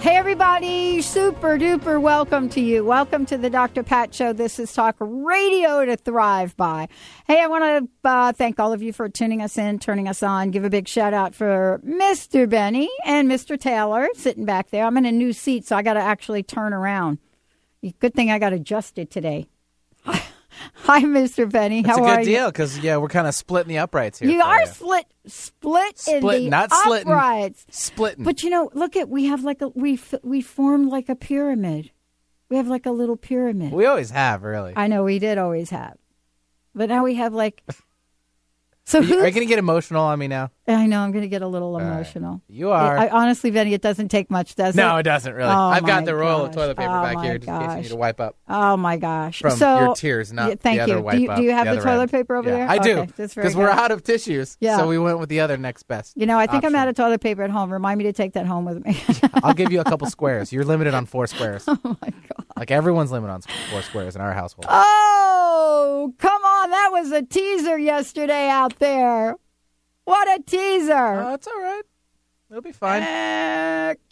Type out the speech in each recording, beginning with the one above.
Hey, everybody, super duper welcome to you. Welcome to the Dr. Pat Show. This is Talk Radio to Thrive By. Hey, I want to uh, thank all of you for tuning us in, turning us on. Give a big shout out for Mr. Benny and Mr. Taylor sitting back there. I'm in a new seat, so I got to actually turn around. Good thing I got adjusted today. Hi, Mr. Benny. That's How a good you? deal because yeah, we're kind of splitting the uprights here. You for are split, split, in Split, the not slitting. uprights. splitting. But you know, look at we have like a we f- we formed like a pyramid. We have like a little pyramid. we always have really. I know we did always have, but now we have like. So are you, you gonna get emotional on me now? I know I'm going to get a little emotional. You are. I, honestly, Benny, it doesn't take much, does it? no, it? doesn't really. Oh, I've got my the roll of gosh. toilet paper Oh, back my here just in case you need to wipe up Oh my gosh! from so, your tears, not Yeah, thank the other you. wipe do you, up, do you have the, other toilet end. paper over Yeah, there? I do Okay, that's very because we're good. out of tissues. Yeah. So we went with the other next best. You know, I think I'm out of toilet paper at home. Remind me to take that home with me. I'll give you a couple squares. You're limited on four squares. oh my god! Like everyone's limited on four squares in our household. Oh, come on! That was a teaser yesterday out there. What a teaser! Oh, it's all right. It'll be fine.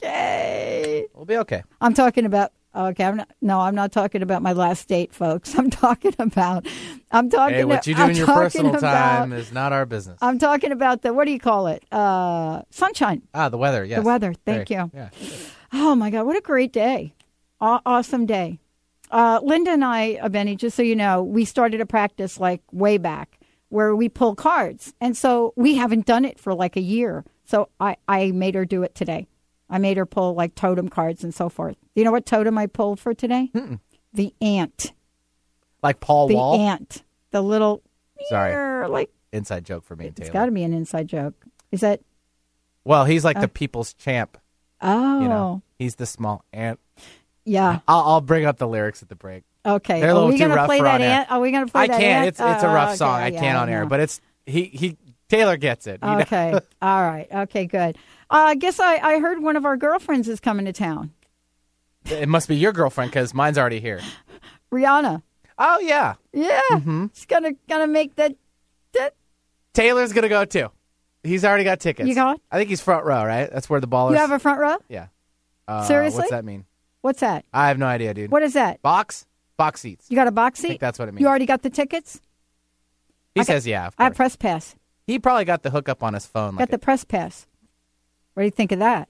Okay. We'll be okay. I'm talking about. Okay, I'm not. No, I'm not talking about my last date, folks. I'm talking about. I'm talking. Hey, what you do I'm in your personal about- time is not our business. I'm talking about the. What do you call it? Uh, sunshine. ah, the weather. Yes. The weather, thank Very- you. Yeah. Oh my God, what a great day! Aw- awesome day. Uh, Linda and I, uh, Benny, just so you know, we started a practice like way back where we pull cards, and so we haven't done it for like a year. So I, I made her do it today. I made her pull like totem cards and so forth. You know what totem I pulled for today? The ant. Like Paul The Wall. ant. The little. Sorry. Like Inside joke for me and it's Taylor. got to be an inside joke. Is that? Well, he's like the uh, people's champ. Oh, You know, oh. he's the small ant. yeah. I'll, I'll bring up the lyrics at the break. Okay. They're a Are little we too gonna rough play for that on air. ant? Are we gonna play I that can't. ant? It's it's a Oh, rough okay, song. I yeah, can't on air, but it's he he Taylor gets it. Okay. All right. Okay, good. Uh, I guess I, I heard one of our girlfriends is coming to town. it must be your girlfriend because mine's already here. Rihanna. Oh yeah, Yeah. Mm-hmm. She's gonna gonna make that that Taylor's gonna go too. He's already got tickets. You got? I think he's front row, right? That's where the ball is. you have a front row? yeah. Uh, Seriously? What's that mean? What's that? I have no idea, dude. What is that? Box? Box seats. You got a box I seat? think that's what it means. You already got the tickets? he I got- says yeah. Of I have press pass. he probably got the hookup on his phone. Got Like the press pass. What do you think of that?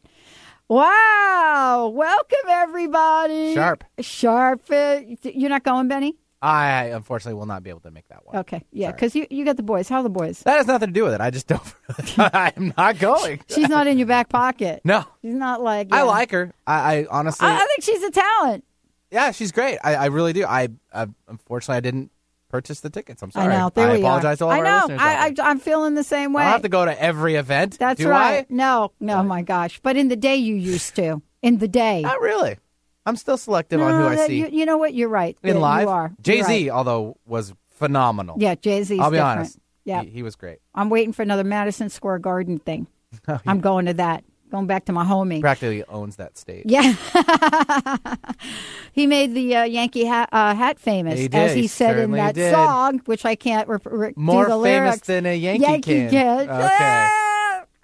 Wow. Welcome everybody. Sharp. Sharp. Uh, You're not going, Benny? I unfortunately will not be able to make that one. Okay. Yeah, because you, you got the boys. How are the boys? That has nothing to do with it. I just don't. I'm not going. She's not in your back pocket. No, She's not like. I like her. I, I honestly, I, I think she's a talent. Yeah, she's great. I, I really do. I, I unfortunately I didn't purchase the tickets. I'm sorry. I know. There I we apologize are. to all I know. our listeners. I. I, I'm feeling the same way. I don't have to go to every event. That's do right. I? No, no, my gosh. But in the day, you used to. In the day. Not really. I'm still selective on who No, I that- see You, you know what? You're right. in Yeah, live. You are. Jay Z, right. although was phenomenal. Yeah, Jay Z's I'll be different. honest. Yeah. he, he was great. I'm waiting for another Madison Square Garden thing. Oh, I'm going to that. Going back to my homie. Practically owns that state. Yeah. he made the uh, Yankee hat, uh, hat famous, He as he, He said in that did. song, which I can't re- re- More famous lyrics. than a Yankee, Yankee can. Okay.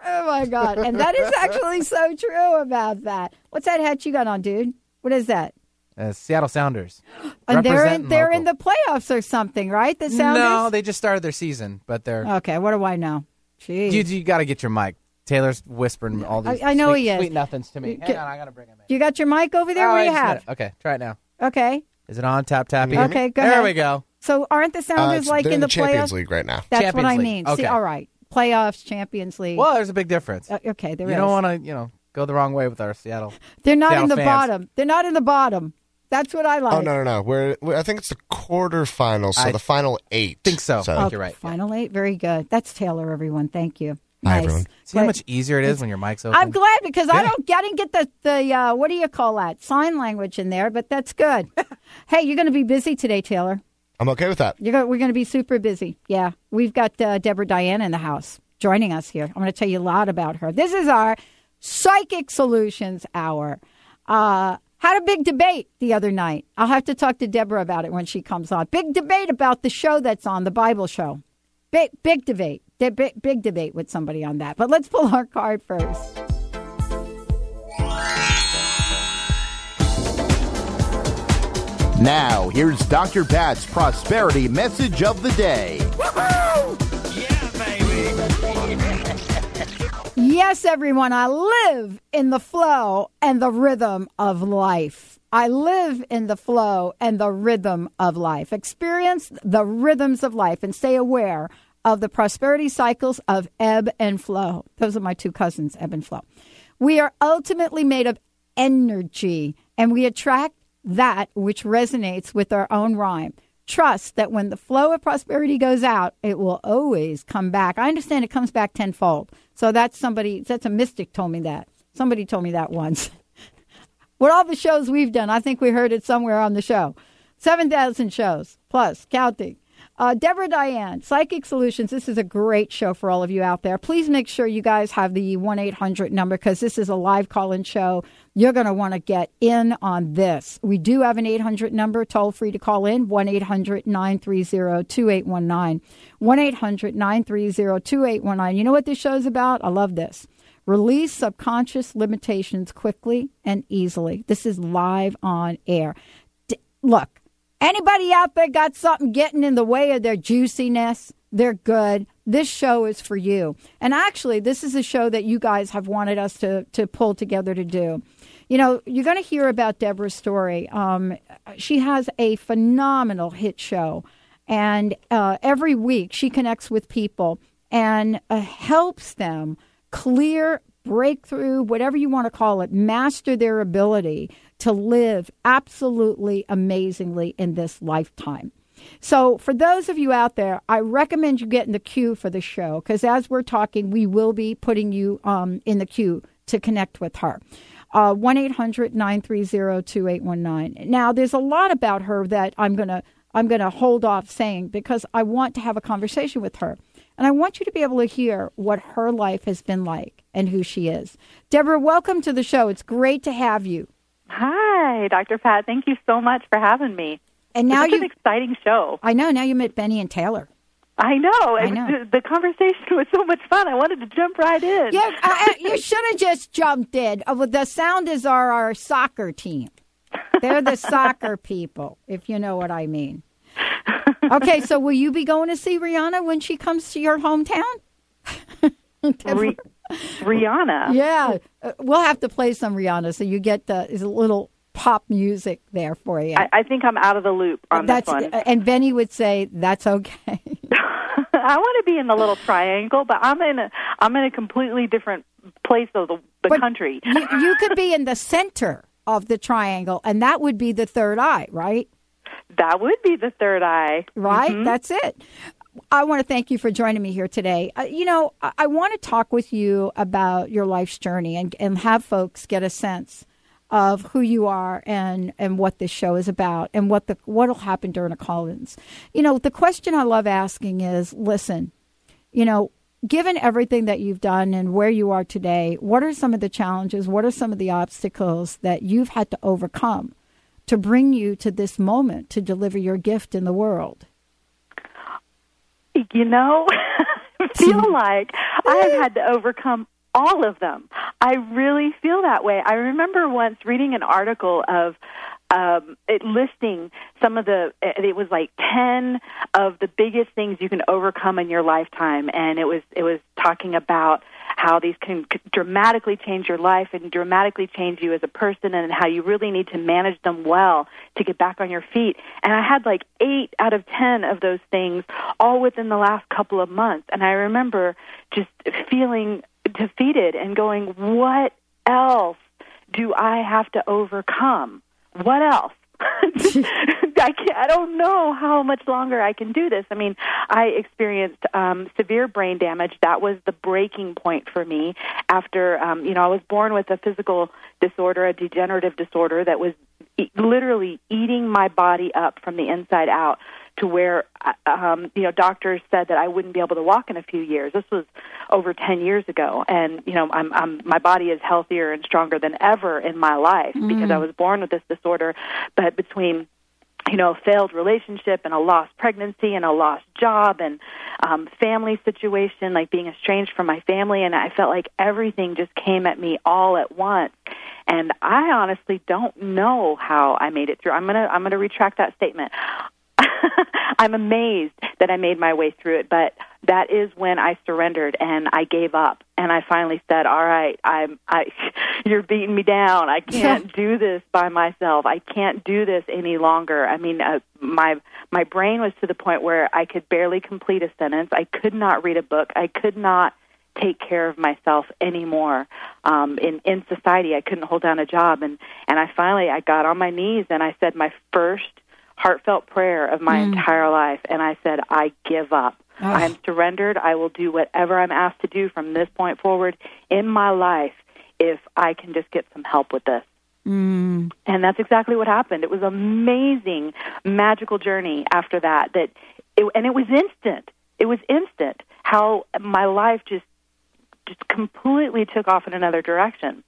Oh my God! And that is actually so true about that. What's that hat you got on, dude? What is that? Uh, Seattle Sounders. And they're in, they're in the playoffs or something, right? The Sounders. No, they just started their season, but they're Okay, what do I know? Jeez. you, you got to get your mic Taylor's whispering all these. I- I know sweet, he is. Sweet nothings to me. You Hang can- on, I gotta bring him in. You got your mic over there? Oh, what do you just a have? minute. Okay, try it now. Okay. Is it on? Tap tappy. Okay, go there ahead. we go. So aren't the Uh, Sounders it's- like they're in the, Champions playoffs? League right now. That's Champions what I League. mean. See, Okay. all right. Playoffs, Champions League. Well, there's a big difference. Uh, okay, there you is. don't want to, you know, go the wrong way with our Seattle. They're not Seattle in the fans. bottom. They're not in the bottom. That's what I like. Oh no no no! We're, we I think it's the quarterfinals, so I the final eight. think so. So Oh, You're right, yeah. Final eight. Very good. That's Taylor, everyone. Thank you. Hi, nice. everyone. See how But much easier it is when your mic's open. I'm glad because I Yeah. don't I didn't get the the uh, what do you call that sign language in there, but that's good. hey, you're going to be busy today, Taylor. I'm okay with that. You're going we're going to be super busy. Yeah, we've got uh, Deborah Diane in the house joining us here. I'm going to tell you a lot about her. This is our Psychic Solutions Hour. Uh, had a big debate the other night. I'll have to talk to Deborah about it when she comes on. Big debate about the show that's on, the Bible show. Big, big debate. Big, big debate with somebody on that. But let's pull our card first. Now, here's Dr. Pat's prosperity message of the day. Yes, everyone, I live in the flow and the rhythm of life. I live in the flow and the rhythm of life. Experience the rhythms of life and stay aware of the prosperity cycles of ebb and flow. Those are my two cousins, ebb and flow. We are ultimately made of energy and we attract that which resonates with our own rhyme. Trust that when the flow of prosperity goes out, it will always come back. I understand it comes back tenfold. So that's somebody, that's a mystic told me that. Somebody told me that once. With all the shows we've done, I think we heard it somewhere on the show. 7,000 shows plus counting. Uh, Deborah Diane, Psychic Solutions. This is a great show for all of you out there. Please make sure you guys have the 1 800 number because this is a live call in show. You're going to want to get in on this. We do have an 800 number, toll free to call in 1 800 930 2819. 1 800 930 2819. You know what this show's about? I love this. Release subconscious limitations quickly and easily. This is live on air. D- look, anybody out there got something getting in the way of their juiciness? They're good. This show is for you. And actually, this is a show that you guys have wanted us to, to pull together to do. You know, you're going to hear about Deborah's story. Um, she has a phenomenal hit show. And uh, every week she connects with people and uh, helps them clear, breakthrough, whatever you want to call it, master their ability to live absolutely amazingly in this lifetime. So, for those of you out there, I recommend you get in the queue for the show because as we're talking, we will be putting you um, in the queue to connect with her. Uh, 1 800 930 2819. Now, there's a lot about her that I'm going to. I'm going to hold off saying because I want to have a conversation with her. And I want you to be able to hear what her life has been like and who she is. Deborah, welcome to the show. It's great to have you. Hi, Dr. Pat. Thank you so much for having me. And now it's you an exciting show. I know now you met Benny and Taylor. I know. I know. The, the conversation was so much fun. I wanted to jump right in. Yeah, I, you should have just jumped in. Uh, The Sounders are our soccer team. They're the soccer people, if you know what I mean. Okay, so will you be going to see Rihanna when she comes to your hometown? Ri- Rihanna. Yeah, uh, we'll have to play some Rihanna so you get the is a little pop music there for you. I, I think I'm out of the loop on that's this one. and Benny would say that's okay. I want to be in the little triangle, but I'm in a I'm in a completely different place of the, the But country. you, you could be in the center of the triangle, and that would be the third eye, right? That would be the third eye. right? Mhm. That's it. I want to thank you for joining me here today. Uh, you know, I, I want to talk with you about your life's journey and, and have folks get a sense of who you are and, and what this show is about and what the what'll happen during a call-ins. You know, the question I love asking is, listen, you know, given everything that you've done and where you are today, what are some of the challenges? What are some of the obstacles that you've had to overcome to bring you to this moment to deliver your gift in the world? You know, I feel like I have had to overcome all of them. I really feel that way. I remember once reading an article of um, it listing some of the. It was like ten of the biggest things you can overcome in your lifetime, and it was it was talking about how these can dramatically change your life and dramatically change you as a person, and how you really need to manage them well to get back on your feet. And I had like eight out of ten of those things all within the last couple of months, and I remember just feeling defeated and going, "What else do I have to overcome? What else?" I can't, I don't know how much longer I can do this. I mean, I experienced um, severe brain damage. That was the breaking point for me. After, um, you know, I was born with a physical disorder, a degenerative disorder that was e- literally eating my body up from the inside out to where uh, um you know doctors said that I wouldn't be able to walk in a few years. This was over 10 years ago and you know I'm I'm my body is healthier and stronger than ever in my life because I was born with this disorder but between you know, a failed relationship and a lost pregnancy and a lost job and um family situation, like being estranged from my family and I felt like everything just came at me all at once. And I honestly don't know how I made it through. I'm gonna I'm gonna retract that statement. I'm amazed that I made my way through it, but that is when I surrendered and I gave up and I finally said, "All right, I'm I you're beating me down. I can't do this by myself. I can't do this any longer." I mean, uh, my my brain was to the point where I could barely complete a sentence. I could not read a book. I could not take care of myself anymore um in in society i couldn't hold down a job and and i finally i got on my knees and i said my first heartfelt prayer of my hmm. entire life and i said i give up. I am surrendered. I will do whatever i'm asked to do from this point forward in my life if i can just get some help with this. Hmm. And that's exactly what happened. It was an amazing magical journey after that that it, and it was instant. It was instant how my life just just completely took off in another direction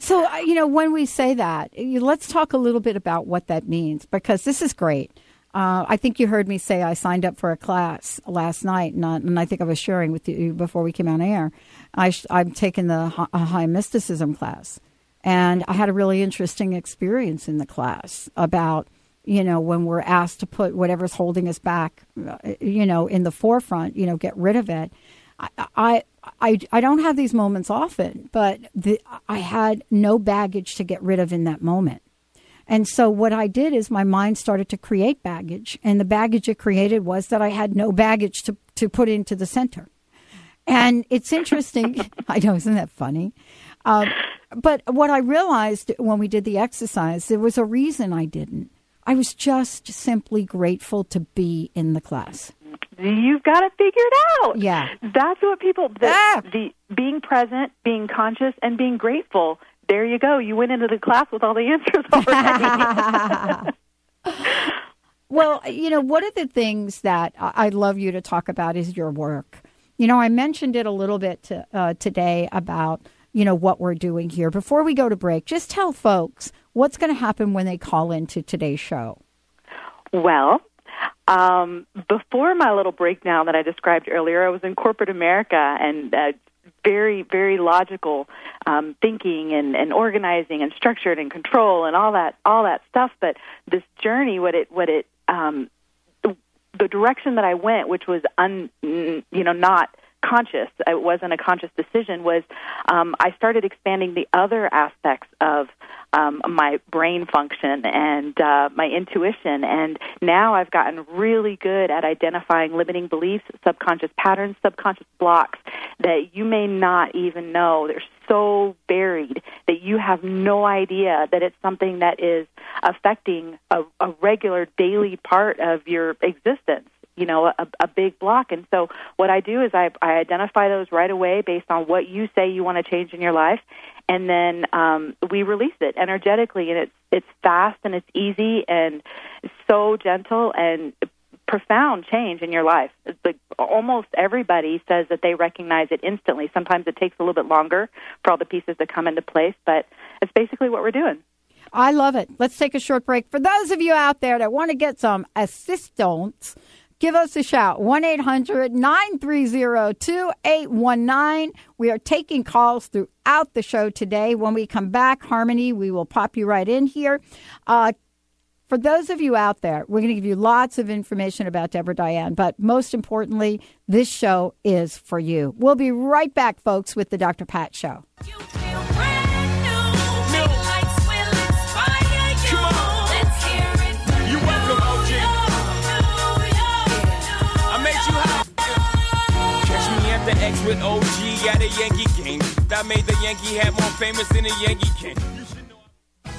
So, you know, when we say that, let's talk a little bit about what that means because this is great. Uh, I think you heard me say I signed up for a class last night, and, uh, and I think I was sharing with you before we came on air. I I'm taking the hi- high mysticism class, and I had a really interesting experience in the class about you know when we're asked to put whatever's holding us back, uh, you know, in the forefront, you know, get rid of it. I, I I I don't have these moments often, but the, I had no baggage to get rid of in that moment. And so what I did is my mind started to create baggage, and the baggage it created was that I had no baggage to to put into the center. And it's interesting. I know, isn't that funny? Um, but what I realized when we did the exercise, there was a reason I didn't. I was just simply grateful to be in the class. You've got to figure it figured out Yeah. that's what people the, Ah! the being present being conscious and being grateful there you go you went into the class with all the answers already Well, you know, one of the things that I'd love you to talk about is your work. You know, I mentioned it a little bit to, uh, today about, you know, what we're doing here. Before we go to break, just tell folks what's going to happen when they call into today's show. Well, um, before my little breakdown that I described earlier, I was in corporate America and uh, very, very logical um, thinking and, and organizing and structured and control and all that, all that stuff. But this journey, what it, what it, um, the, the direction that I went, which was un, you know, not conscious, it wasn't a conscious decision, was um, I started expanding the other aspects of um, my brain function and uh, my intuition. And now I've gotten really good at identifying limiting beliefs, subconscious patterns, subconscious blocks that you may not even know. They're so buried that you have no idea that it's something that is affecting a, a regular daily part of your existence you know a, a big block. And so what i do is I, I identify those right away based on what you say you want to change in your life. And then um, we release it energetically. And it's it's fast and it's easy and so gentle and profound change in your life. Like almost everybody says that they recognize it instantly. Sometimes it takes a little bit longer for all the pieces to come into place but it's basically what we're doing. I love it. Let's take a short break. For those of you out there that want to get some assistance, give us a shout 1 800 930 2819. We are taking calls throughout the show today. When we come back, Harmony, we will pop you right in here. Uh, for those of you out there, we're going to give you lots of information about Deborah Diane, but most importantly, this show is for you. We'll be right back, folks, with the Dr. Pat Show. With OG at a Yankee game. That made the Yankee hat more famous than a Yankee know.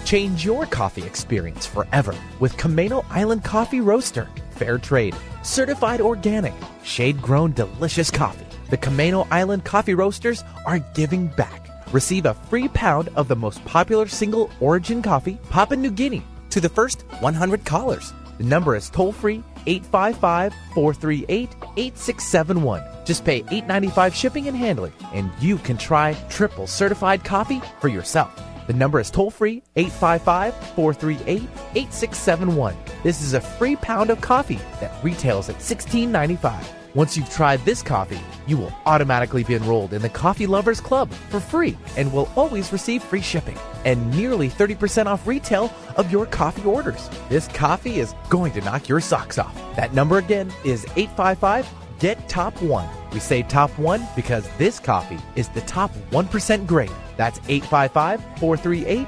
Change your coffee experience forever with Camano Island Coffee Roaster. Fair trade, certified organic, shade grown delicious coffee. The Camano Island Coffee Roasters are giving back. Receive a free pound of the most popular single origin coffee, Papua New Guinea, to the first 100 callers. The number is toll free 855 438 8671. Just pay $8.95 shipping and handling, and you can try triple certified coffee for yourself. The number is toll free 855 438 8671. This is a free pound of coffee that retails at $16.95. Once you've tried this coffee, you will automatically be enrolled in the Coffee Lovers Club for free and will always receive free shipping and nearly 30% off retail of your coffee orders. This coffee is going to knock your socks off. That number again is 855 Get Top 1. We say top 1 because this coffee is the top 1% grade. That's 855 438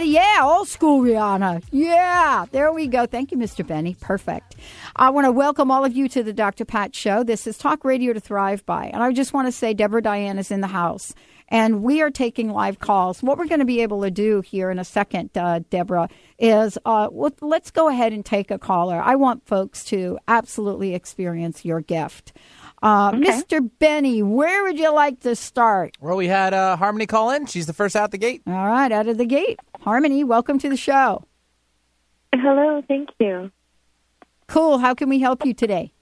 Everybody. Yeah, old school Rihanna. Yeah, there we go. Thank you, Mr. Benny. Perfect. I want to welcome all of you to the Dr. Pat Show. This is Talk Radio to Thrive By. And I just want to say Deborah Diane is in the house. And we are taking live calls. What we're going to be able to do here in a second, uh, Deborah, is uh, let's go ahead and take a caller. I want folks to absolutely experience your gift. Uh, Okay. Mr. Benny, where would you like to start? Well, we had uh, Harmony call in. She's the first out the gate. All right, out of the gate. Harmony, welcome to the show. Hello, thank you. Cool. How can we help you today?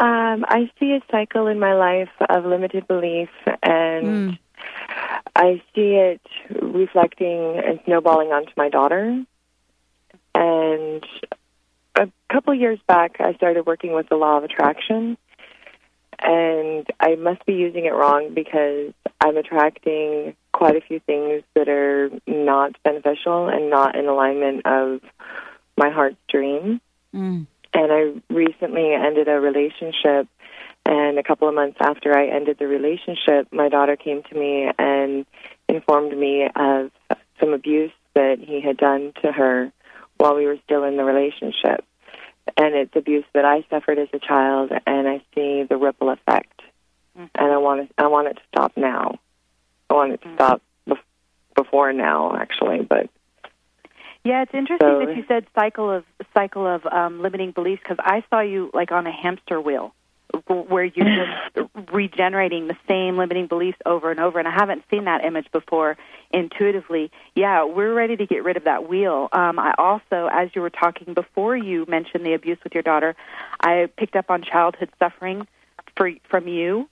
Um, I see a cycle in my life of limited belief, and I see it reflecting and snowballing onto my daughter. And a couple years back, I started working with the law of attraction, and I must be using it wrong because I'm attracting quite a few things that are not beneficial and not in alignment of my heart's dream. Mm. And I recently ended a relationship, And a couple of months after I ended the relationship, my daughter came to me and informed me of some abuse that he had done to her while we were still in the relationship. And it's abuse that I suffered as a child, and I see the ripple effect. And I want it, I want it to stop now. I want it to stop bef- before now, actually. But Yeah, it's interesting So- that you said cycle of cycle of um, limiting beliefs because I saw you like on a hamster wheel, where you're regenerating the same limiting beliefs over and over. And I haven't seen that image before intuitively. Yeah, we're ready to get rid of that wheel. Um, I also, as you were talking before, you mentioned the abuse with your daughter. I picked up on childhood suffering for from you.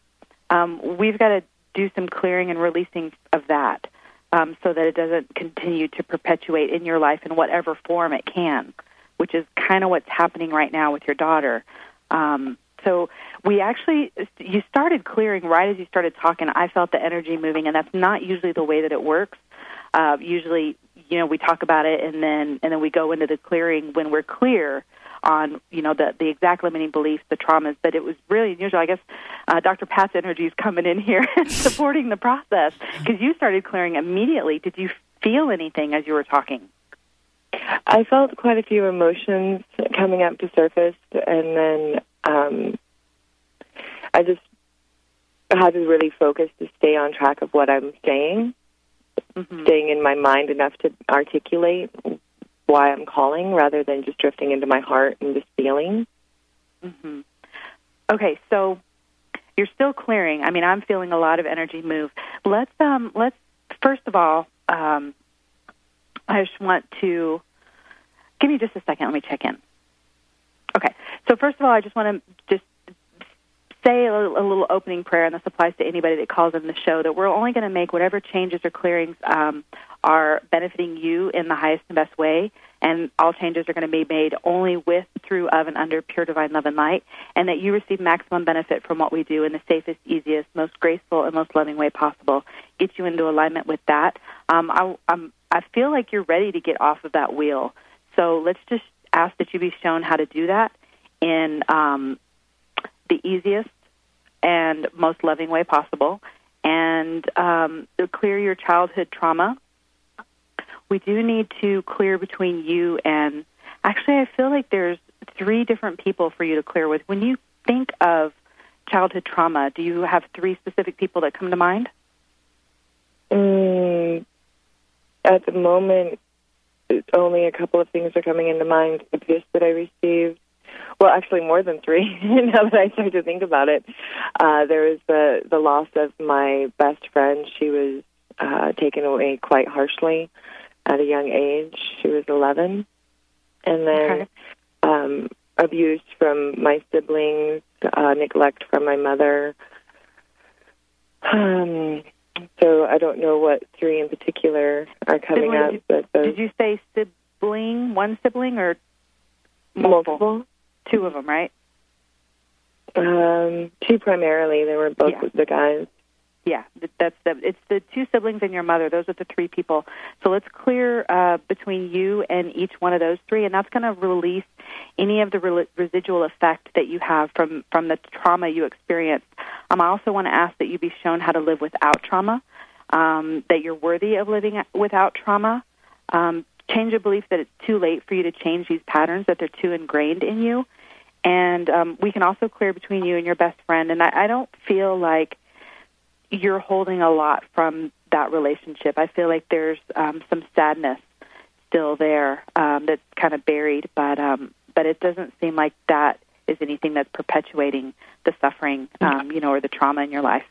Um, we've got to do some clearing and releasing of that um, so that it doesn't continue to perpetuate in your life in whatever form it can, which is kind of what's happening right now with your daughter. Um, so we actually, you started clearing right as you started talking. I felt the energy moving, and that's not usually the way that it works. Uh, usually, you know, we talk about it, and then and then we go into the clearing when we're clear on you know the the exact limiting beliefs, the traumas. But it was really unusual. I guess uh, Dr. Pat's energy is coming in here and supporting the process because you started clearing immediately. Did you feel anything as you were talking? I felt quite a few emotions coming up to surface, and then um, I just had to really focus to stay on track of what I'm saying, staying in my mind enough to articulate why I'm calling rather than just drifting into my heart and just feeling. hmm Okay, so you're still clearing. I mean, I'm feeling a lot of energy move. Let's um let's first of all, um I just want to give me just a second. Let me check in. Okay. So first of all, I just want to just say a little, a little opening prayer, and this applies to anybody that calls in the show, that we're only going to make whatever changes or clearings um, are benefiting you in the highest and best way, and all changes are going to be made only with, through, of, and under pure divine love and light, and that you receive maximum benefit from what we do in the safest, easiest, most graceful, and most loving way possible. Get you into alignment with that. Um, I, I'm, I feel like you're ready to get off of that wheel. So let's just ask that you be shown how to do that in um, the easiest and most loving way possible, and um, clear your childhood trauma. We do need to clear between you and actually, I feel like there's three different people for you to clear with. When you think of childhood trauma, do you have three specific people that come to mind? Mm, at the moment, only a couple of things are coming into mind. The abuse that I received, well, actually more than three. now that I start to think about it, uh, there was the the loss of my best friend. She was uh, taken away quite harshly at a young age. She was 11, and then um, abuse from my siblings, uh, neglect from my mother. Um, so I don't know what three in particular are coming Sibling, up, did- but those Did you say sibling, one sibling, or multiple. Two of them, right? Um, two primarily. They were both Yeah. the guys. Yeah, that's the. It's the two siblings and your mother. Those are the three people. So let's clear uh, between you and each one of those three, and that's going to release any of the re- residual effect that you have from from the trauma you experienced. Um, I also want to ask that you be shown how to live without trauma. Um, that you're worthy of living without trauma. Um, change a belief that it's too late for you to change these patterns. That they're too ingrained in you. And um, we can also clear between you and your best friend. And I, I don't feel like you're holding a lot from that relationship. I feel like there's um, some sadness still there um, that's kind of buried, but um, but it doesn't seem like that is anything that's perpetuating the suffering, um, you know, or the trauma in your life.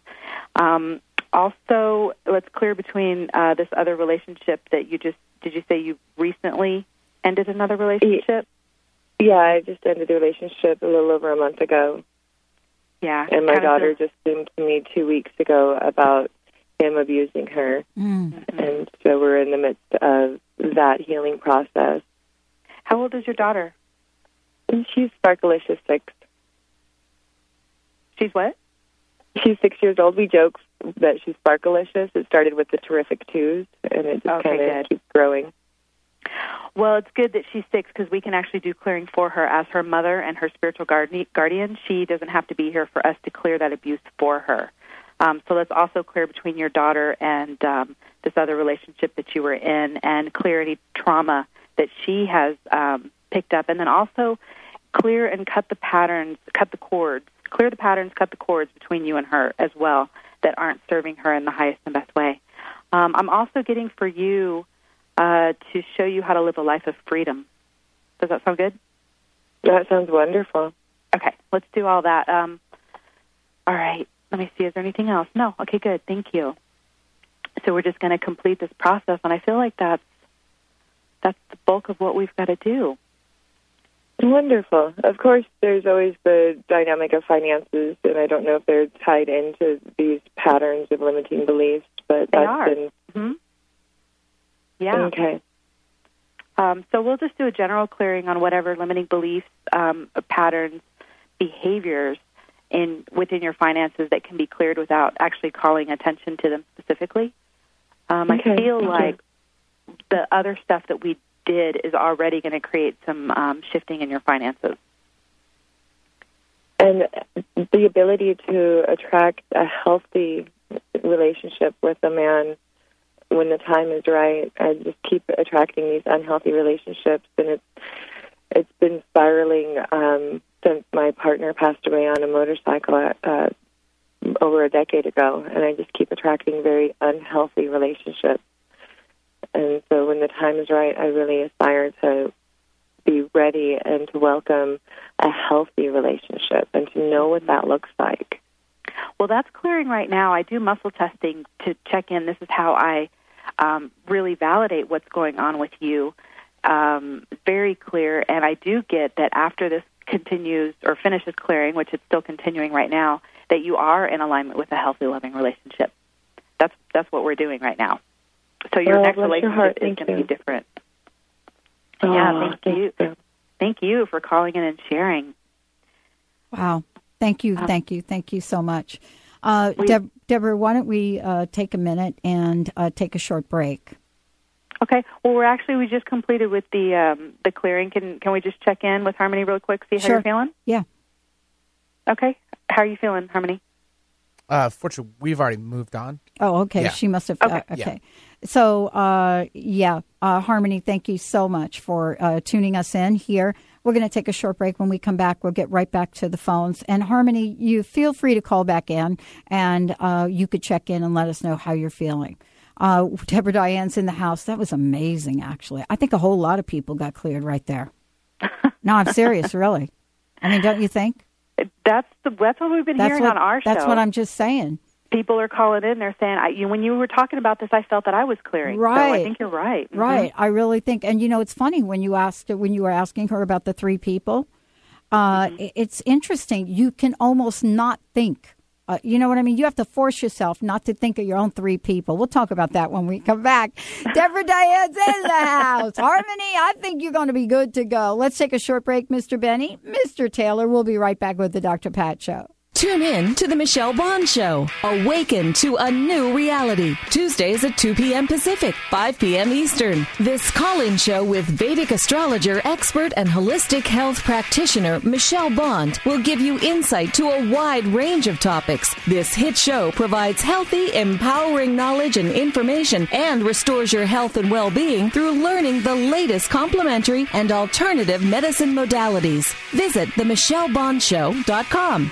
Um, also, let's clear between uh, this other relationship that you just did. You say you recently ended another relationship? Yeah, I just ended the relationship a little over a month ago. Yeah, And my kind of daughter feels- just came to me two weeks ago about him abusing her. Mm-hmm. And so we're in the midst of that healing process. How old is your daughter? And she's Sparkalicious six. She's what? She's six years old. We joke that she's Sparkalicious. It started with the terrific twos, and it just Okay, kind of keeps growing. Well, it's good that she's six because we can actually do clearing for her as her mother and her spiritual guardian. She doesn't have to be here for us to clear that abuse for her. Um, so let's also clear between your daughter and um, this other relationship that you were in, and clear any trauma that she has um, picked up, and then also clear and cut the patterns, cut the cords, clear the patterns, cut the cords between you and her as well that aren't serving her in the highest and best way. Um, I'm also getting for you uh, to show you how to live a life of freedom. Does that sound good? That sounds wonderful. Okay, let's do all that. Um, all right, let me see. Is there anything else? No. Okay, good. Thank you. So we're just going to complete this process, and I feel like that's that's the bulk of what we've got to do. Wonderful. Of course, there's always the dynamic of finances, and I don't know if they're tied into these patterns of limiting beliefs, but They that's are. been hmm Yeah. okay. Um, so we'll just do a general clearing on whatever limiting beliefs, um, patterns, behaviors in within your finances that can be cleared without actually calling attention to them specifically. Um, Okay, I feel okay. like the other stuff that we did is already going to create some um, shifting in your finances. And the ability to attract a healthy relationship with a man when the time is right. I just keep attracting these unhealthy relationships, and it's it's been spiraling um, since my partner passed away on a motorcycle uh, over a decade ago, and I just keep attracting very unhealthy relationships. And so, when the time is right, I really aspire to be ready and to welcome a healthy relationship and to know what that looks like. Well, that's clearing right now. I do muscle testing to check in. This is how I um, really validate what's going on with you. Um, very clear, and I do get that after this continues or finishes clearing, which it's still continuing right now, that you are in alignment with a healthy, loving relationship. That's that's what we're doing right now. So your Oh, next bless your relationship is going to be different. Oh, yeah, thank you. Thank you for calling in and sharing. Wow. Thank you. Uh, Thank you. Thank you so much. Uh, We- Deb- Deborah, why don't we uh, take a minute and uh, take a short break? Okay. Well, we're actually we just completed with the um, the clearing. Can can we just check in with Harmony real quick? See how Sure. you're feeling. Yeah. Okay. How are you feeling, Harmony? Uh, fortunately, we've already moved on. Oh, okay. Yeah. She must have. Okay. Uh, okay. So, uh, yeah, uh, Harmony, thank you so much for uh, tuning us in here. We're going to take a short break. When we come back, we'll get right back to the phones. And Harmony, you feel free to call back in, and uh, you could check in and let us know how you're feeling. Uh, Deborah Diane's in the house. That was amazing, actually. I think a whole lot of people got cleared right there. no, I'm serious, really. I mean, don't you think? That's the that's what we've been That's hearing what, on our show. That's what I'm just saying. People are calling in. They're saying, I, you, when you were talking about this, I felt that I was clearing. So I think you're right. Mhm. Right. I really think, and you know, it's funny when you asked when you were asking her about the three people. Uh, Mm-hmm. It's interesting. You can almost not think. Uh, you know what I mean? You have to force yourself not to think of your own three people. We'll talk about that when we come back. Deborah Diane's in the house. Harmony, I think you're going to be good to go. Let's take a short break, Mr. Benny. Mr. Taylor, we'll be right back with the Dr. Pat Show. Tune in to the Michelle Bond Show. Awaken to a new reality. Tuesdays at 2 p.m. Pacific, 5 p.m. Eastern. This call-in show with Vedic astrologer, expert, and holistic health practitioner Michelle Bond will give you insight to a wide range of topics. This hit show provides healthy, empowering knowledge and information and restores your health and well-being through learning the latest complementary and alternative medicine modalities. Visit themichellebondshow.com.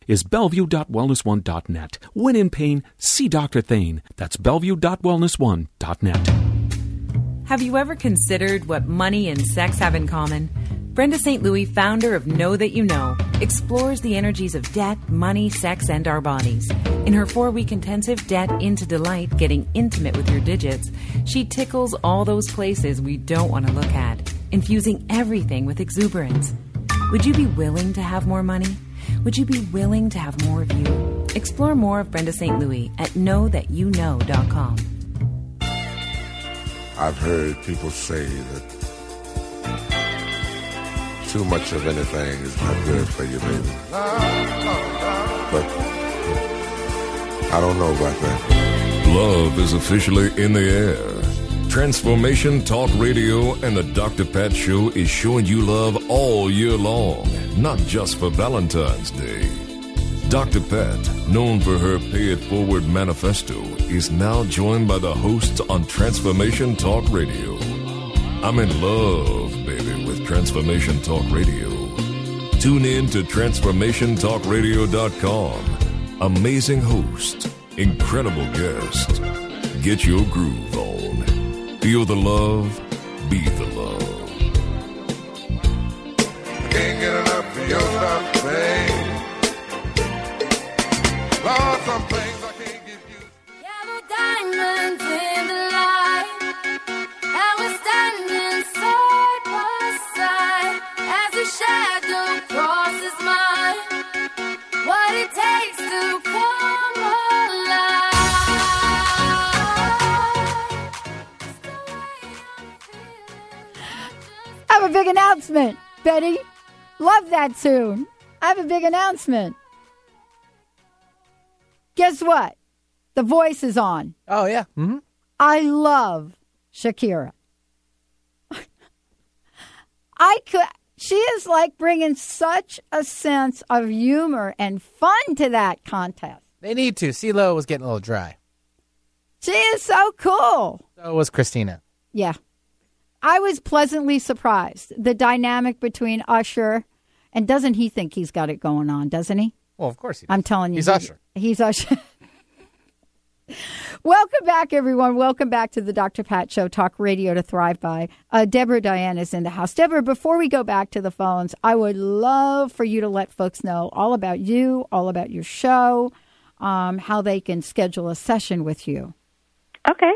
is bellevue.wellness1.net. When in pain, see Dr. Thane. That's bellevue.wellness1.net. Have you ever considered what money and sex have in common? Brenda St. Louis, founder of Know That You Know, explores the energies of debt, money, sex, and our bodies. In her four week intensive Debt into Delight, Getting Intimate with Your Digits, she tickles all those places we don't want to look at, infusing everything with exuberance. Would you be willing to have more money? Would you be willing to have more of you? Explore more of Brenda St. Louis at knowthatyouknow.com. I've heard people say that too much of anything is not good for you, baby. But I don't know about that. Love is officially in the air. Transformation Talk Radio and the Dr. Pat Show is showing you love all year long, not just for Valentine's Day. Dr. Pat, known for her Pay It Forward manifesto, is now joined by the hosts on Transformation Talk Radio. I'm in love, baby, with Transformation Talk Radio. Tune in to TransformationTalkRadio.com. Amazing host, incredible guest. Get your groove on. Feel the love, be the love. Can't get enough of your love, that tune. I have a big announcement. Guess what? The voice is on. Oh yeah. Mm-hmm. I love Shakira. I could. She is like bringing such a sense of humor and fun to that contest. They need to. CeeLo was getting a little dry. She is so cool. So was Christina. Yeah. I was pleasantly surprised. The dynamic between Usher and doesn't he think he's got it going on, doesn't he? Well, of course he I'm telling you. He's he- Usher. He's Usher. Welcome back, everyone. Welcome back to the Dr. Pat Show, Talk Radio to Thrive By. Uh, Deborah Diane is in the house. Deborah, before we go back to the phones, I would love for you to let folks know all about you, all about your show, um, how they can schedule a session with you. Okay.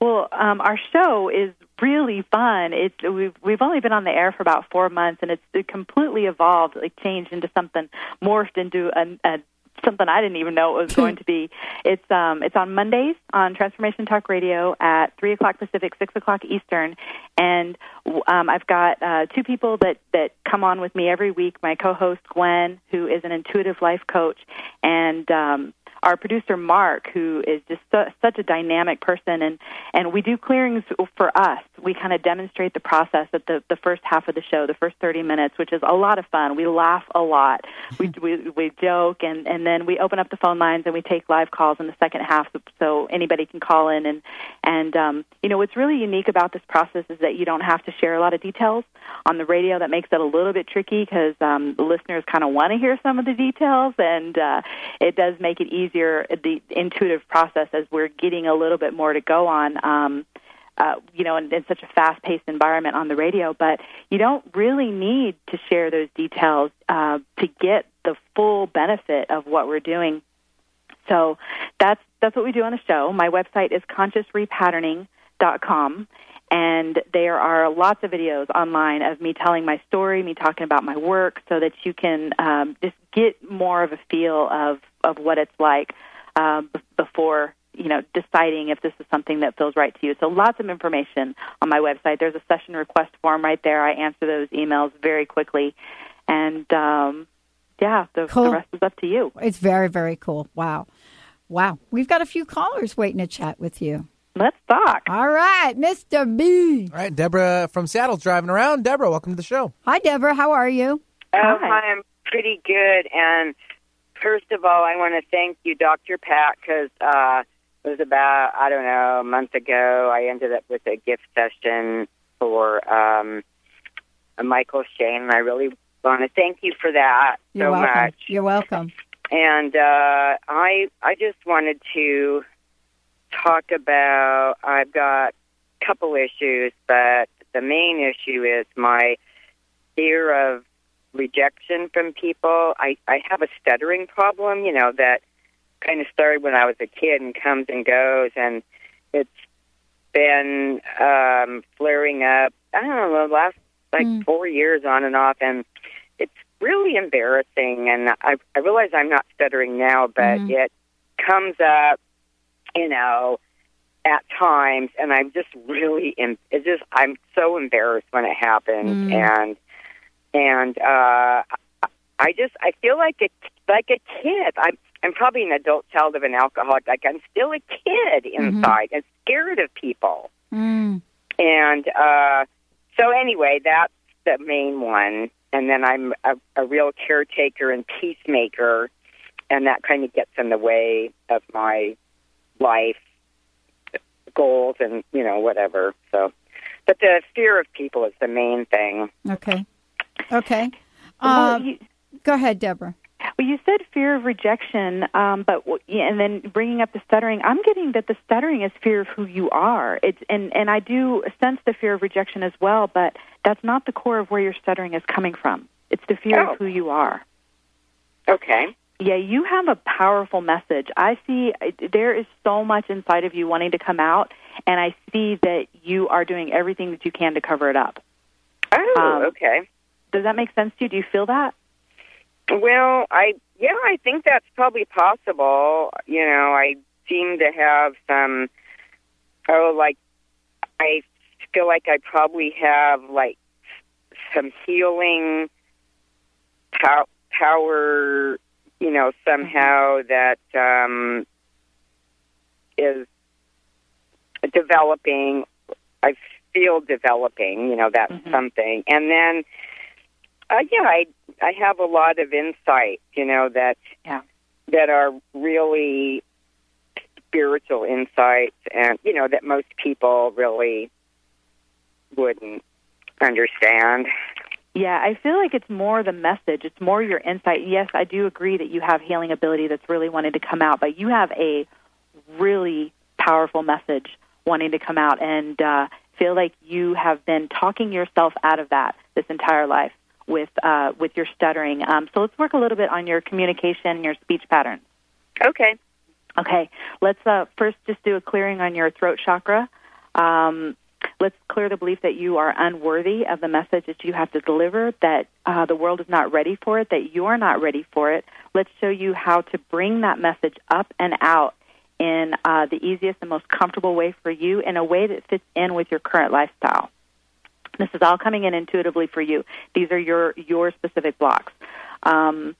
Well, um, our show is really fun. It's we've we've only been on the air for about four months, and it's it completely evolved, like changed into something, morphed into a, a something I didn't even know it was going to be. It's um it's on Mondays on Transformation Talk Radio at three o'clock Pacific, six o'clock Eastern, and um, I've got uh, two people that that come on with me every week. My co-host Gwen, who is an intuitive life coach, and um, our producer Mark, who is just su- such a dynamic person, and and we do clearings for us. We kind of demonstrate the process at the the first half of the show, the first thirty minutes, which is a lot of fun. We laugh a lot, we we, we joke, and and then we open up the phone lines and we take live calls in the second half, so, so anybody can call in and and um, you know what's really unique about this process is that you don't have to share a lot of details on the radio. That makes it a little bit tricky because um, the listeners kind of want to hear some of the details, and uh, it does make it easier the intuitive process as we're getting a little bit more to go on. Um, uh, you know, in, in such a fast-paced environment on the radio, but you don't really need to share those details uh, to get the full benefit of what we're doing. So that's that's what we do on the show. My website is consciousrepatterning.com, and there are lots of videos online of me telling my story, me talking about my work, so that you can um, just get more of a feel of of what it's like um, before you know deciding if this is something that feels right to you. So lots of information on my website. There's a session request form right there. I answer those emails very quickly, and um, yeah, the, Cool. the rest is up to you. It's very, very cool. Wow. Wow. We've got a few callers waiting to chat with you. Let's talk. All right, Mr. B. All right, Deborah from Seattle's driving around. Deborah, welcome to the show. Hi, Deborah. How are you? Oh, hi, I'm pretty good. And first of all, I want to thank you, Dr. Pat, because uh, it was about I don't know a month ago. I ended up with a gift session for um, Michael Shane, and I really want to thank you for that You're so welcome. much. You're welcome. And uh, I I just wanted to talk about. I've got a couple issues, but the main issue is my fear of rejection from people. I I have a stuttering problem. You know that kind of started when I was a kid and comes and goes, and it's been um, flaring up. I don't know the last like four years on and off, and it's really embarrassing. And I I realize I'm not stuttering now, but it comes up, you know, at times, and I'm just really em- it's just I'm so embarrassed when it happens, Mm. and and uh, I just I feel like a like a kid. I'm I'm probably an adult child of an alcoholic. Like I'm still a kid inside and scared of people. Mm. And uh, so anyway, that's the main one. And then I'm a, a real caretaker and peacemaker, and that kind of gets in the way of my life goals and you know whatever. So, but the fear of people is the main thing. Okay. Okay. Well, Uh, go ahead, Deborah. Well, you said fear of rejection, um, but and then bringing up the stuttering. I'm getting that the stuttering is fear of who you are. It's and and I do sense the fear of rejection as well, but that's not the core of where your stuttering is coming from. It's the fear Oh. of who you are. Okay. Yeah, you have a powerful message. I see there is so much inside of you wanting to come out, and I see that you are doing everything that you can to cover it up. Oh, Um, okay. Does that make sense to you? Do you feel that? Well, I yeah, I think that's probably possible. You know, I seem to have some oh like I feel like I probably have like some healing pow- power, you know, somehow that um is developing I feel developing, you know, that's something. And then uh, yeah, I I have a lot of insight, you know, that yeah. that are really spiritual insights, and you know that most people really wouldn't understand. Yeah, I feel like it's more the message. It's more your insight. Yes, I do agree that you have healing ability that's really wanting to come out, but you have a really powerful message wanting to come out, and uh, feel like you have been talking yourself out of that this entire life with uh, with your stuttering. Um, so let's work a little bit on your communication and your speech patterns. Okay. Okay. Let's uh, first just do a clearing on your throat chakra. Um, let's clear the belief that you are unworthy of the message that you have to deliver, that uh, the world is not ready for it, that you're not ready for it. Let's show you how to bring that message up and out in uh, the easiest and most comfortable way for you, in a way that fits in with your current lifestyle. This is all coming in intuitively for you. These are your your specific blocks. Um,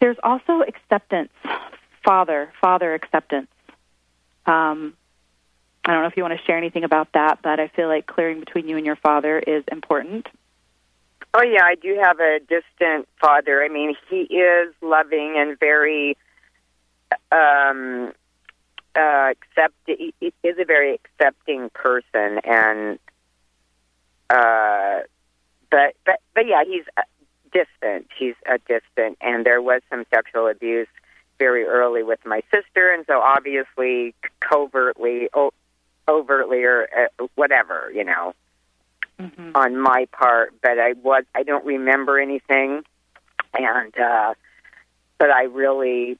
there's also acceptance, father, father acceptance. Um, I don't know if you want to share anything about that, but I feel like clearing between you and your father is important. Oh yeah, I do have a distant father. I mean, he is loving and very um uh accept he is a very accepting person and uh but but but yeah, he's uh, distant. He's a distant and there was some sexual abuse very early with my sister and so obviously covertly o- overtly or uh, whatever, you know on my part, but I was I don't remember anything, and uh, but I really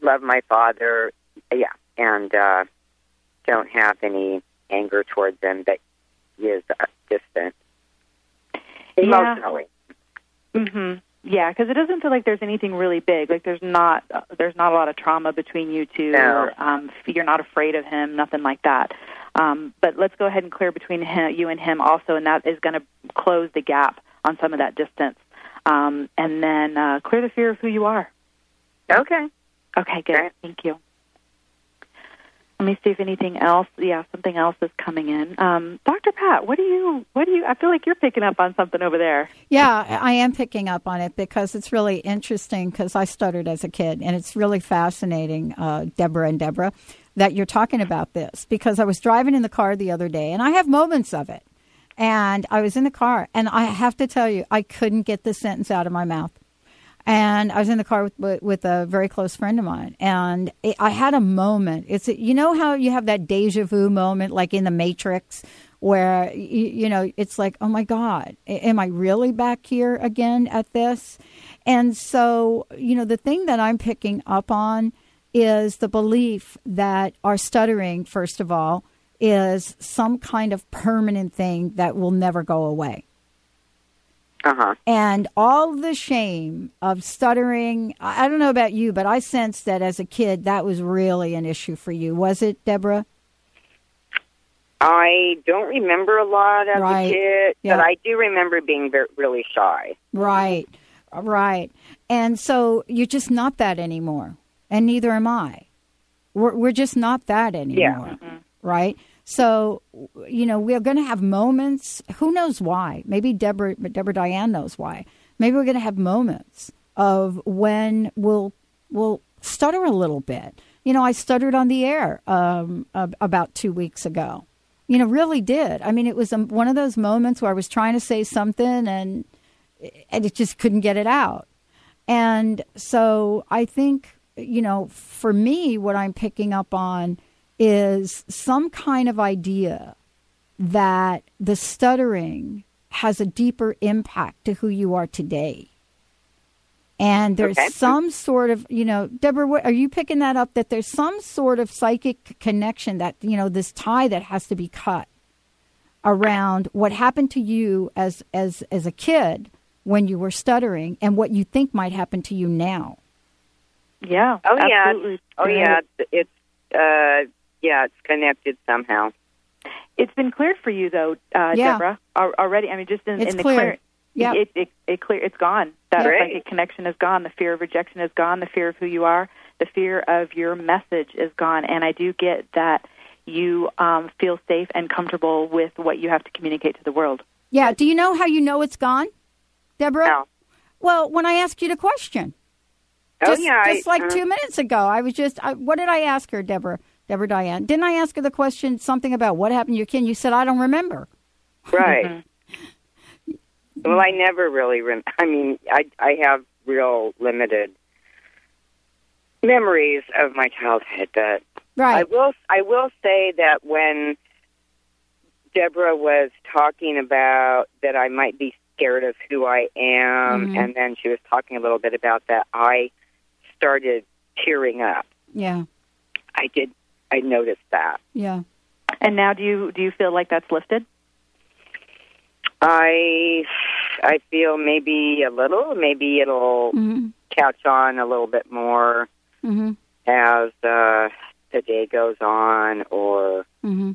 love my father, yeah, and uh, don't have any anger towards him, but he is uh, distant emotionally. Mhm. Yeah, because it doesn't feel like there's anything really big. Like there's not uh, there's not a lot of trauma between you two. No. Or, um, you're not afraid of him. Nothing like that. Um, but let's go ahead and clear between him, you and him also, and that is going to close the gap on some of that distance. Um, and then uh, clear the fear of who you are. Okay. Okay, good. Thank you. Let me see if anything else. Yeah, something else is coming in. Um, Dr. Pat, what do you? What do you? I feel like you're picking up on something over there. Yeah, I am picking up on it because it's really interesting because I stuttered as a kid, and it's really fascinating, uh, Deborah and Deborah, that you're talking about this because I was driving in the car the other day, and I have moments of it. And I was in the car, and I have to tell you, I couldn't get the sentence out of my mouth. And I was in the car with, with, a very close friend of mine, and it, I had a moment. It's you know how you have that deja vu moment, like in the Matrix, where you, you know it's like, oh my God, am I really back here again at this? And so, you know, the thing that I'm picking up on is the belief that our stuttering, first of all, is some kind of permanent thing that will never go away. Uh huh. And all the shame of stuttering, I don't know about you, but I sensed that as a kid, that was really an issue for you. Was it, Deborah? I don't remember a lot as Right. a kid, Yeah. but I do remember being very, really shy. Right, right. And so you're just not that anymore, and neither am I. We're, we're just not that anymore, Yeah. right? So, you know, we're going to have moments. Who knows why? Maybe Deborah, Deborah Diane knows why. Maybe we're going to have moments of when we'll we'll stutter a little bit. You know, I stuttered on the air um, about two weeks ago. You know, really did. I mean, it was um, one of those moments where I was trying to say something and and it just couldn't get it out. And so I think, you know, for me, what I'm picking up on is some kind of idea that the stuttering has a deeper impact to who you are today. And there's Okay. some sort of, you know, Deborah, what, are you picking that up? That there's some sort of psychic connection that, you know, this tie that has to be cut around what happened to you as as as a kid when you were stuttering and what you think might happen to you now. Yeah. Oh absolutely. yeah. Oh yeah. It's, it's uh yeah. It's connected somehow. It's been cleared for you though, uh, Yeah. Deborah. Already, I mean, just in, It's in the cleared. clear, Yeah. it, it it clear. It's gone. That Great. psychic connection is gone. The fear of rejection is gone. The fear of who you are. The fear of your message is gone. And I do get that you um, feel safe and comfortable with what you have to communicate to the world. Yeah. Do you know how you know it's gone, Deborah? Well, when I asked you the question. Oh, just, yeah, I- like uh, two minutes ago, I was just. I, what did I ask her, Deborah? Deborah Diane. Didn't I ask her the question something about what happened to your kid? You said I don't remember. Right. well, I never really. Rem- I mean, I I have real limited memories of my childhood, but Right. I will. I will say that when Deborah was talking about that I might be scared of who I am, Mhm. and then she was talking a little bit about that, I started tearing up. Yeah. I did. I noticed that. Yeah. And now, do you do you feel like that's lifted? I I feel maybe a little. Maybe it'll Mm-hmm. catch on a little bit more Mm-hmm. as uh, the day goes on, or Mm-hmm.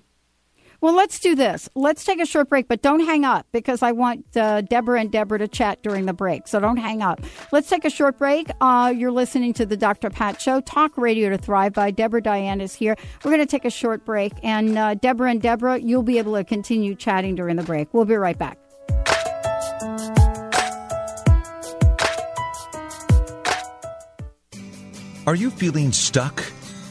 Well, let's do this. Let's take a short break, but don't hang up because I want uh, Deborah and Deborah to chat during the break. So don't hang up. Let's take a short break. Uh, you're listening to the Dr. Pat Show, Talk Radio to Thrive by Deborah Diane is here. We're going to take a short break, and uh, Deborah and Deborah, you'll be able to continue chatting during the break. We'll be right back. Are you feeling stuck?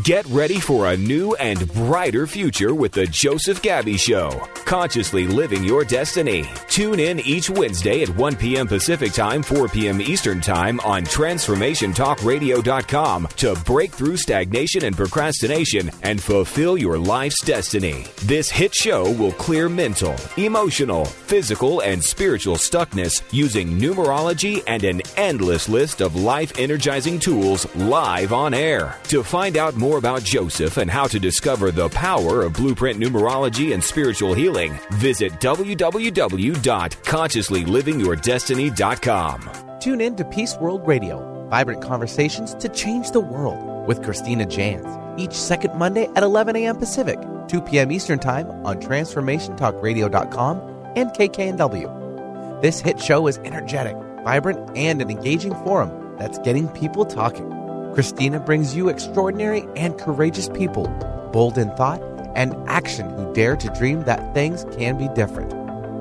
Get ready for a new and brighter future with the Joseph Gabby Show. Consciously living your destiny. Tune in each Wednesday at 1 p.m. Pacific Time, 4 p.m. Eastern Time on TransformationTalkRadio.com to break through stagnation and procrastination and fulfill your life's destiny. This hit show will clear mental, emotional, physical, and spiritual stuckness using numerology and an endless list of life energizing tools live on air. To find out more about Joseph and how to discover the power of blueprint numerology and spiritual healing, visit www.consciouslylivingyourdestiny.com. Tune in to Peace World Radio, vibrant conversations to change the world with Christina Jans, each second Monday at 11 a.m. Pacific, 2 p.m. Eastern Time on TransformationTalkRadio.com and KKNW. This hit show is energetic, vibrant, and an engaging forum that's getting people talking. Christina brings you extraordinary and courageous people, bold in thought and action who dare to dream that things can be different.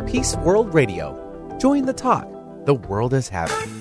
Peace World Radio. Join the talk the world is having.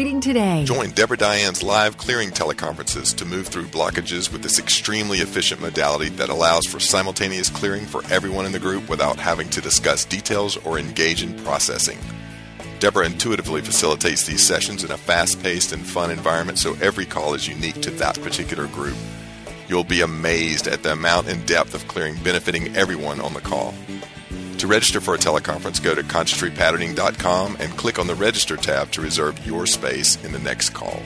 today. Join Deborah Diane's live clearing teleconferences to move through blockages with this extremely efficient modality that allows for simultaneous clearing for everyone in the group without having to discuss details or engage in processing. Deborah intuitively facilitates these sessions in a fast paced and fun environment so every call is unique to that particular group. You'll be amazed at the amount and depth of clearing benefiting everyone on the call. To register for a teleconference, go to consciousrepatterning.com and click on the Register tab to reserve your space in the next call.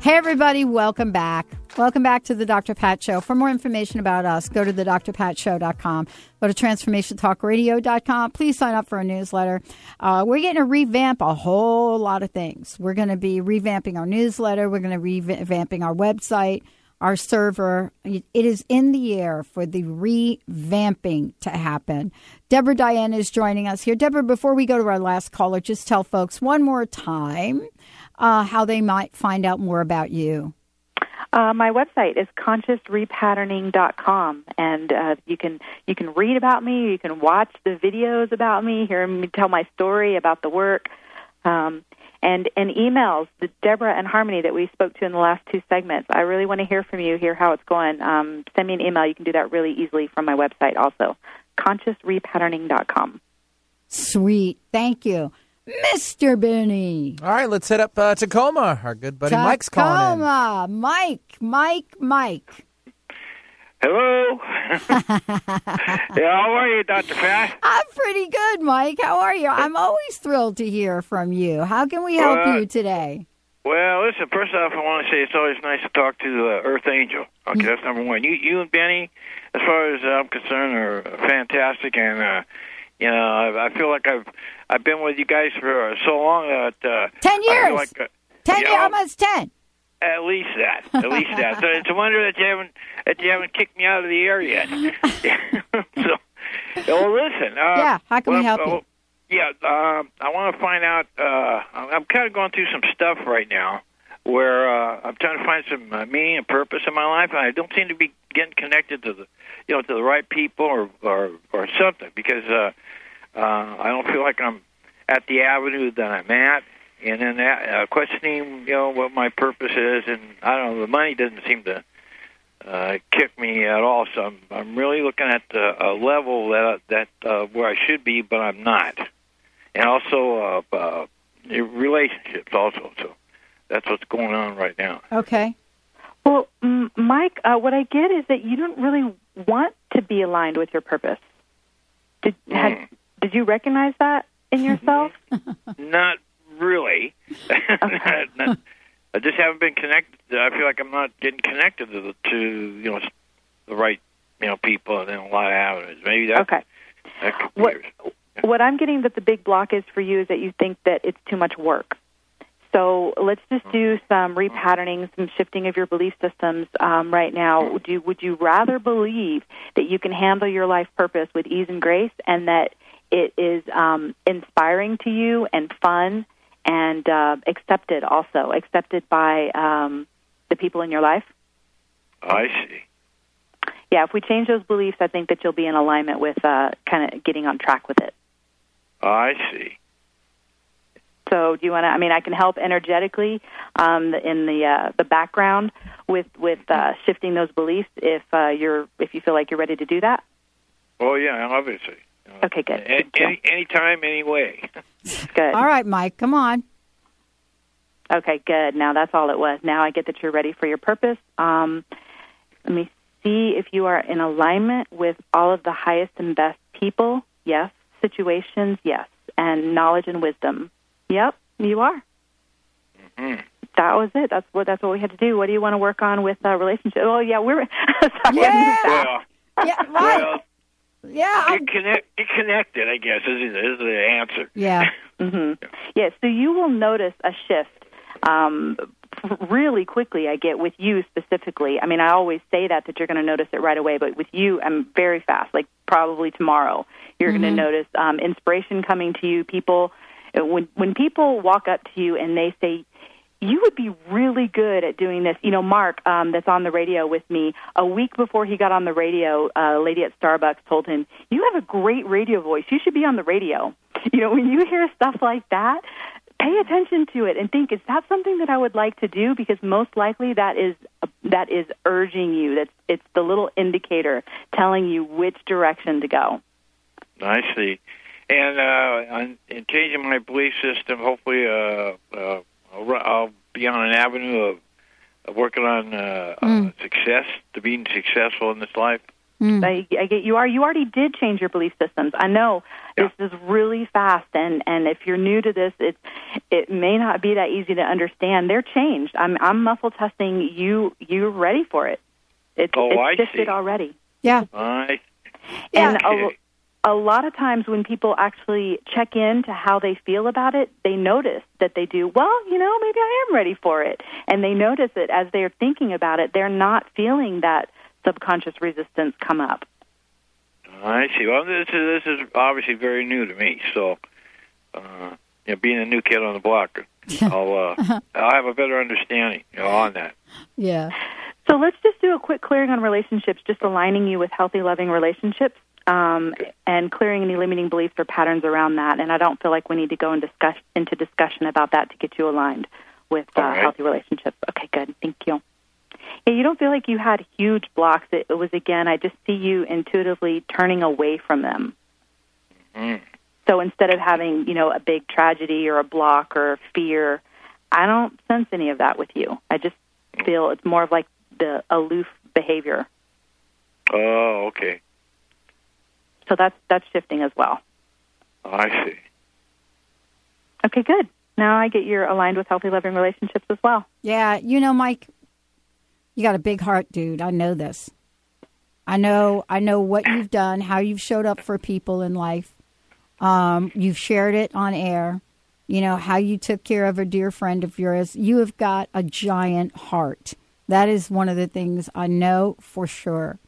Hey, everybody, welcome back. Welcome back to the Dr. Pat Show. For more information about us, go to the drpatshow.com. Go to transformationtalkradio.com. Please sign up for a newsletter. Uh, we're getting to revamp a whole lot of things. We're going to be revamping our newsletter. We're going to be revamping our website, our server. It is in the air for the revamping to happen. Deborah Diane is joining us here. Deborah, before we go to our last caller, just tell folks one more time uh, how they might find out more about you. Uh, my website is consciousrepatterning.com, and uh, you can you can read about me, you can watch the videos about me, hear me tell my story about the work, um, and and emails. The Deborah and Harmony that we spoke to in the last two segments. I really want to hear from you, hear how it's going. Um, send me an email. You can do that really easily from my website, also consciousrepatterning.com. Sweet. Thank you. Mr. Benny. All right, let's head up uh, Tacoma. Our good buddy Mike's calling in. Tacoma. Mike, Mike, Mike. Hello. yeah, how are you, Dr. Pat? I'm pretty good, Mike. How are you? I'm always thrilled to hear from you. How can we help Well, you today? Well, listen, first off, I want to say it's always nice to talk to the Earth Angel. Okay, that's number one. You, you and Benny, as far as I'm concerned, are fantastic, and uh, you know, I, I feel like I've I've been with you guys for so long that uh, Ten years. like, uh, Ten years, almost ten. At least that. At least that. So it's a wonder that you haven't that you haven't kicked me out of the air yet. so, well, listen. Uh, Yeah, how can we well, help you? uh, Yeah, um, I want to find out. Uh, I'm I'm kind of going through some stuff right now where uh, I'm trying to find some uh, meaning and purpose in my life, and I don't seem to be getting connected to the, you know, to the right people or or, or something because uh, uh, I don't feel like I'm at the avenue that I'm at, and then that, uh, questioning, you know, what my purpose is, and I don't know, the money doesn't seem to uh, kick me at all. So I'm I'm really looking at uh, a level that that uh, where I should be, but I'm not, and also uh, uh, relationships also. So that's what's going on right now. Okay. Well, Mike, uh, what I get is that you don't really want to be aligned with your purpose. Did had, did you recognize that in yourself? Not really. not, not, I just haven't been connected. I feel like I'm not getting connected to the to you know the right you know people and then a lot of avenues. Maybe that Okay. that What yours. what I'm getting that the big block is for you is that you think that it's too much work. So let's just do some repatterning, some shifting of your belief systems um, right now. Would you would you rather believe that you can handle your life purpose with ease and grace, and that it is um, inspiring to you and fun and uh, accepted also accepted by um, the people in your life? I see. Yeah, if we change those beliefs, I think that you'll be in alignment with uh, kind of getting on track with it. I see. So, do you want to? I mean, I can help energetically um, in the uh, the background with with uh, shifting those beliefs if uh, you're if you feel like you're ready to do that. Oh yeah, obviously. Okay, good. A- any anytime, anyway. Good. All right, Mike, come on. Okay, good. Now that's all it was. Now I get that you're ready for your purpose. Um, let me see if you are in alignment with all of the highest and best people. Yes. Situations. Yes. And knowledge and wisdom. Yep, you are. Mm-hmm. That was it. That's what that's what we had to do. What do you want to work on with uh, relationship? Oh yeah, we're sorry. Well, Yeah, well, yeah. get connect, get connected. I guess is, is the answer. Yeah. hmm Yeah, so you will notice a shift um, really quickly. I get with you specifically. I mean, I always say that that you're going to notice it right away, but with you, I'm very fast. Like probably tomorrow, you're going Mhm. to notice um, inspiration coming to you. People, uh, when when people walk up to you and they say. You would be really good at doing this. You know, Mark, um, that's on the radio with me. A week before he got on the radio, a lady at Starbucks told him, "You have a great radio voice. You should be on the radio." You know, when you hear stuff like that, pay attention to it and think, is that something that I would like to do? Because most likely that is that is urging you. That's it's the little indicator telling you which direction to go. I see. And uh, in changing my belief system, hopefully, uh, uh, I'll, I'll be on an avenue of, of working on uh, Mm. uh, success, to being successful in this life. I, I get you are you already did change your belief systems. I know this is really fast, and and if you're new to this, it it may not be that easy to understand. They're changed. I'm I'm muscle testing you. You're ready for it. It's Oh, it's I shifted see. already. Yeah. I And a, a lot of times when people actually check in to how they feel about it, they notice that they do, well, you know, maybe I am ready for it. And they notice it as they're thinking about it, they're not feeling that subconscious resistance come up. I see. Well, this is this is obviously very new to me. So, uh, you know, being a new kid on the block, I'll uh, I'll have a better understanding you know, on that. Yeah. So let's just do a quick clearing on relationships, just aligning you with healthy, loving relationships, um, and clearing any limiting beliefs or patterns around that. And I don't feel like we need to go and discuss, into discussion about that to get you aligned with uh, right. healthy relationships. Okay, good. Thank you. Yeah, you don't feel like you had huge blocks. It, it was again, I just see you intuitively turning away from them. Mm. So instead of having, you know, a big tragedy or a block or fear, I don't sense any of that with you. I just feel it's more of like the aloof behavior. Oh, okay. So that's that's shifting as well. I see. Okay, good. Now I get you're aligned with healthy loving relationships as well. Yeah, you know, Mike, you got a big heart, dude. I know this. I know I know what you've done, how you've showed up for people in life. Um, you've shared it on air. You know, how you took care of a dear friend of yours. You have got a giant heart. That is one of the things I know for sure.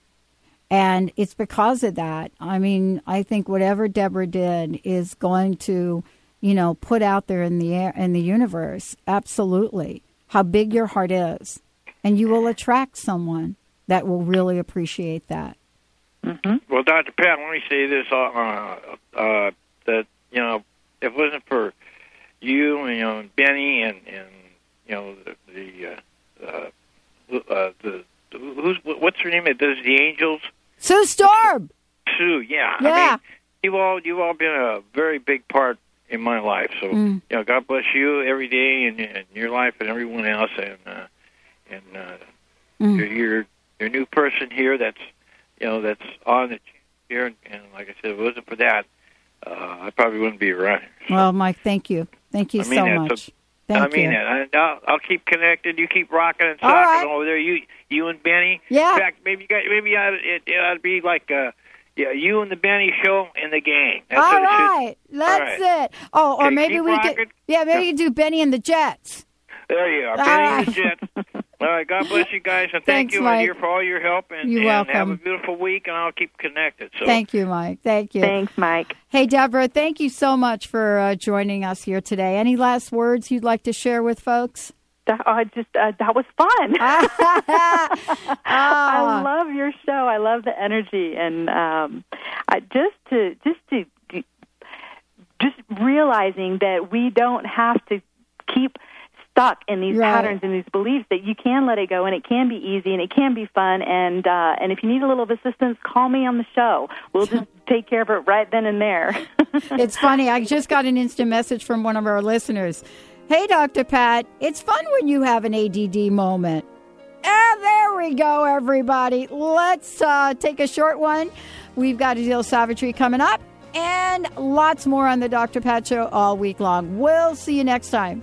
And it's because of that. I mean, I think whatever Deborah did is going to, you know, put out there in the air in the universe. Absolutely. How big your heart is. And you will attract someone that will really appreciate that. Well, Doctor Pat, let me say this: uh, uh, that you know, if it wasn't for you and you know Benny and and you know the the uh, uh, uh, the who's what's her name? It does the Angels. Sue Storm. Sue, yeah. I mean, you've all you've all been a very big part in my life. So Mm. you know, God bless you every day in, in your life and everyone else, and uh, and uh, Mm. you're, you're you're a new person here. That's you know that's on the here, and, and like I said, if it wasn't for that, uh, I probably wouldn't be around here. Well, Mike, thank you. Thank you I mean so much. to- Thank I mean you. it. I'll, I'll keep connected. You keep rocking and talking right. over there. You, you and Benny. Yeah. In fact, maybe you got, maybe I, it, it ought to be like, uh, yeah, you and the Benny show and the gang. That's All what it should- right, that's All right. it. Oh, or Okay, maybe we rocking. could. Yeah, maybe you do Benny and the Jets. There you are. All Benny right. and the Jets. All right. God bless you guys, and thank Thanks, you, Mike. my dear, for all your help. And, You're and have a beautiful week, and I'll keep connected. So Thank you, Mike. Thank you. Thanks, Mike. Hey, Deborah, thank you so much for uh, joining us here today. Any last words you'd like to share with folks? That, I just uh, that was fun. I love your show. I love the energy, and um, I, just to just to just realizing that we don't have to keep stuck in these Right. patterns and these beliefs that you can let it go and it can be easy and it can be fun and uh and if you need a little assistance call me on the show we'll just take care of it right then and there it's funny. I just got an instant message from one of our listeners. Hey, Dr. Pat, it's fun when you have an ADD moment. Ah, there we go, everybody. Let's uh, take a short one. We've got a deal savagery coming up and lots more on the Dr. Pat Show all week long. We'll see you next time.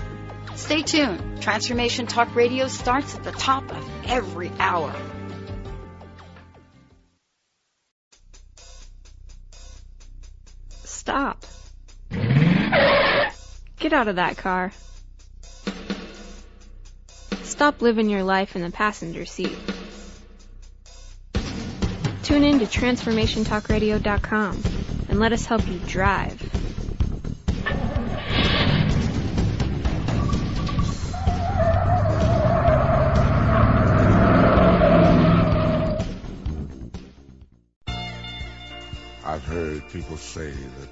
Stay tuned. Transformation Talk Radio starts at the top of every hour. Stop. Get out of that car. Stop living your life in the passenger seat. Tune in to TransformationTalkRadio.com and let us help you drive. I've heard people say that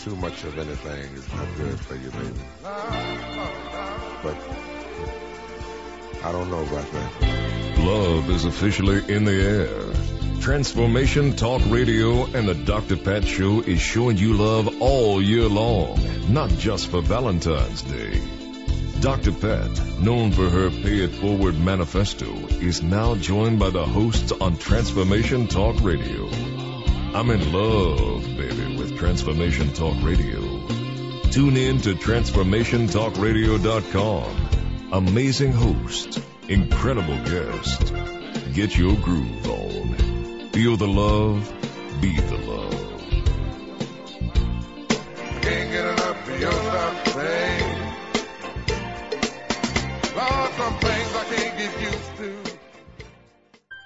too much of anything is not good for you, baby. But I don't know about that. Love is officially in the air. Transformation Talk Radio and the Dr. Pat Show is showing you love all year long, not just for Valentine's Day. Dr. Pat, known for her Pay It Forward manifesto, is now joined by the hosts on Transformation Talk Radio. I'm in love, baby, with Transformation Talk Radio. Tune in to TransformationTalkRadio.com. Amazing host, incredible guest. Get your groove on. Feel the love, be the love. Can't get enough of your love.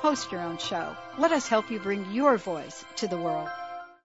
Host your own show. Let us help you bring your voice to the world.